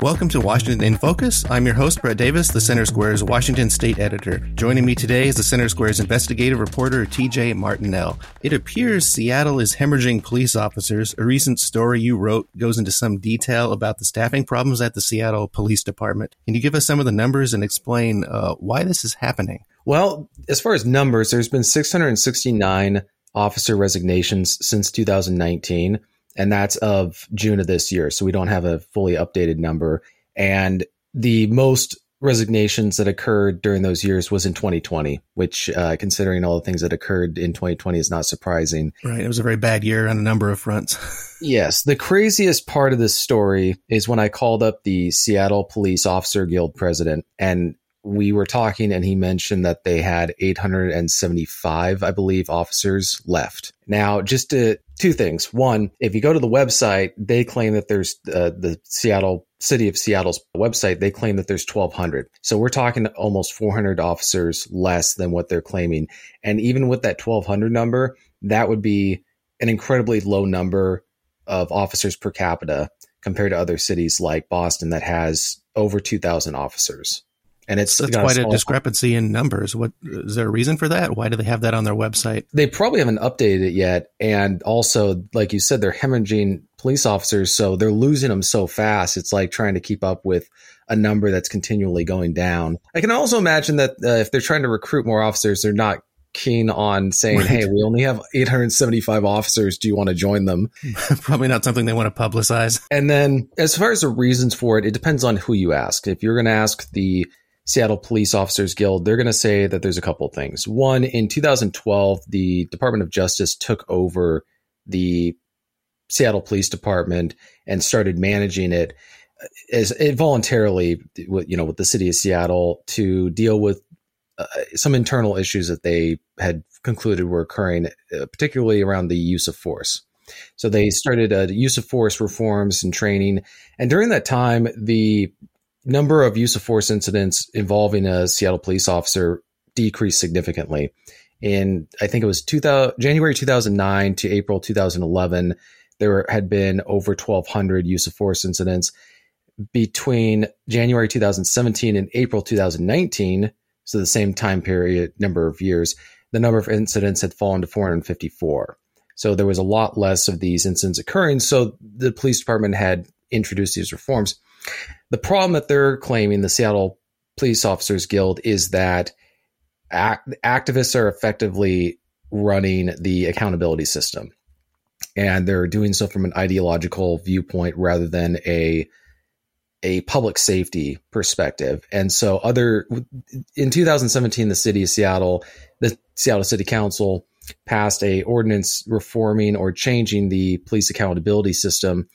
Welcome to Washington in Focus. I'm your host, Brett Davis, the Center Square's Washington State Editor. Joining me today is the Center Square's investigative reporter, TJ Martinell. It appears Seattle is hemorrhaging police officers. A recent story you wrote goes into some detail about the staffing problems at the Seattle Police Department. Can you give us some of the numbers and explain uh, why this is happening? Well, as far as numbers, there's been 669 officer resignations since 2019 and that's of June of this year. So we don't have a fully updated number. And the most resignations that occurred during those years was in 2020, which, uh, considering all the things that occurred in 2020, is not surprising. Right. It was a very bad year on a number of fronts. yes. The craziest part of this story is when I called up the Seattle Police Officer Guild president and we were talking and he mentioned that they had 875, I believe, officers left. Now, just to, two things. One, if you go to the website, they claim that there's uh, the Seattle city of Seattle's website, they claim that there's 1200. So we're talking almost 400 officers less than what they're claiming. And even with that 1200 number, that would be an incredibly low number of officers per capita compared to other cities like Boston that has over 2000 officers and it's that's quite a, discrepancy in numbers. What is there a reason for that? Why do they have that on their website? They probably haven't updated it yet, and also, like you said, they're hemorrhaging police officers, so they're losing them so fast. It's like trying to keep up with a number that's continually going down. I can also imagine that uh, if they're trying to recruit more officers, they're not keen on saying, right. "Hey, we only have 875 officers. Do you want to join them?" Probably not something they want to publicize. And then, as far as the reasons for it, it depends on who you ask. If you're going to ask the Seattle Police Officers Guild, they're going to say that there's a couple of things. One, in 2012, the Department of Justice took over the Seattle Police Department and started managing it as it voluntarily, you know, with the city of Seattle to deal with uh, some internal issues that they had concluded were occurring, uh, particularly around the use of force. So they started uh, use of force reforms and training, and during that time, the number of use of force incidents involving a Seattle police officer decreased significantly. In I think it was 2000, January 2009 to April 2011, there had been over 1,200 use of force incidents. Between January 2017 and April 2019, so the same time period, number of years, the number of incidents had fallen to 454. So there was a lot less of these incidents occurring. So the police department had introduced these reforms. The problem that they're claiming, the Seattle Police Officers Guild, is that act- activists are effectively running the accountability system. And they're doing so from an ideological viewpoint rather than a a public safety perspective. And so other in 2017 the city of Seattle, the Seattle City Council passed a ordinance reforming or changing the police accountability system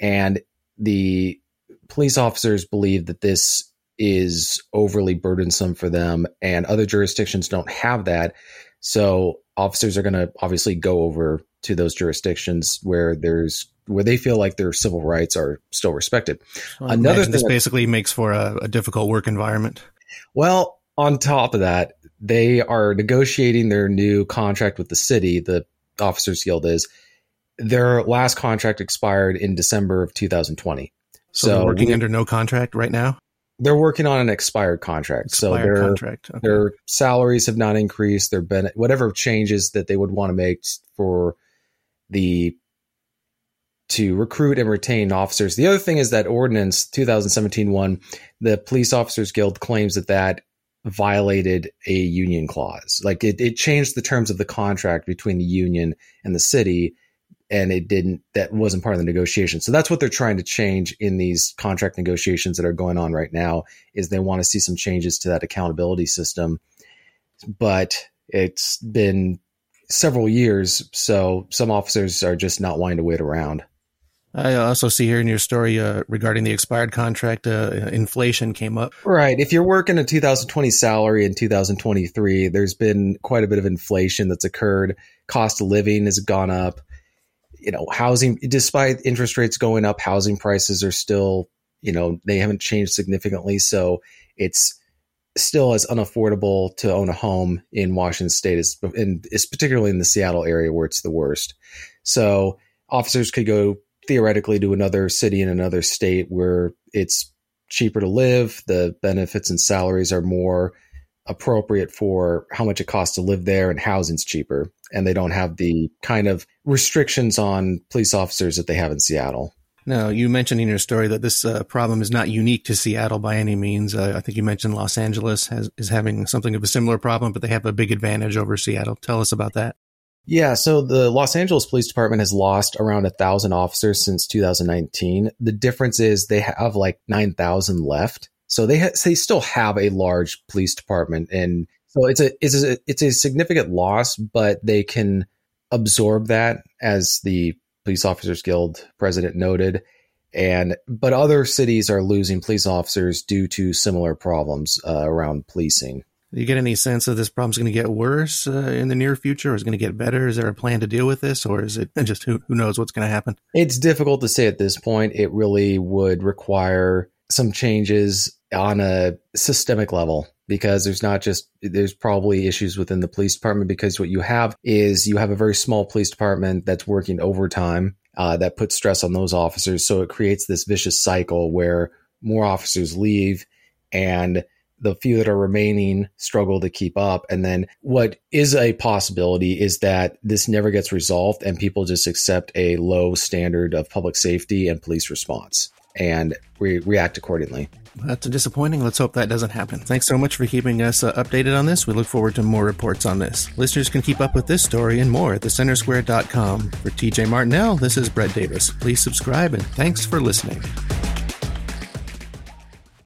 and the police officers believe that this is overly burdensome for them and other jurisdictions don't have that. So officers are going to obviously go over to those jurisdictions where there's where they feel like their civil rights are still respected. Well, Another thing this basically makes for a, a difficult work environment. Well, on top of that, they are negotiating their new contract with the city. The Officers Guild is their last contract expired in December of 2020. So, so they're working we, under no contract right now. They're working on an expired contract. Expired so their contract. Okay. their salaries have not increased. Their ben- whatever changes that they would want to make for the to recruit and retain officers. The other thing is that ordinance 2017 one, the Police Officers Guild claims that that violated a union clause. Like it, it changed the terms of the contract between the union and the city and it didn't that wasn't part of the negotiation so that's what they're trying to change in these contract negotiations that are going on right now is they want to see some changes to that accountability system but it's been several years so some officers are just not wanting to wait around I also see here in your story uh, regarding the expired contract, uh, inflation came up. Right. If you're working a 2020 salary in 2023, there's been quite a bit of inflation that's occurred. Cost of living has gone up you know, housing, despite interest rates going up, housing prices are still, you know, they haven't changed significantly. So it's still as unaffordable to own a home in Washington state as, and it's particularly in the Seattle area where it's the worst. So officers could go theoretically to another city in another state where it's cheaper to live, the benefits and salaries are more appropriate for how much it costs to live there and housing's cheaper and they don't have the kind of restrictions on police officers that they have in Seattle. Now, you mentioned in your story that this uh, problem is not unique to Seattle by any means. Uh, I think you mentioned Los Angeles has, is having something of a similar problem, but they have a big advantage over Seattle. Tell us about that. Yeah, so the Los Angeles Police Department has lost around a thousand officers since 2019. The difference is they have like 9,000 left. So they ha- they still have a large police department, and so it's a it's a it's a significant loss, but they can absorb that as the Police Officers Guild president noted. And but other cities are losing police officers due to similar problems uh, around policing. Do you get any sense that this problem's going to get worse uh, in the near future, or is it going to get better? Is there a plan to deal with this, or is it just who who knows what's going to happen? It's difficult to say at this point. It really would require some changes on a systemic level because there's not just there's probably issues within the police department because what you have is you have a very small police department that's working overtime uh, that puts stress on those officers. So it creates this vicious cycle where more officers leave and the few that are remaining struggle to keep up. And then what is a possibility is that this never gets resolved and people just accept a low standard of public safety and police response and we react accordingly. That's disappointing. Let's hope that doesn't happen. Thanks so much for keeping us uh, updated on this. We look forward to more reports on this. Listeners can keep up with this story and more at thecentersquare.com. For TJ Martinell, this is Brett Davis. Please subscribe and thanks for listening.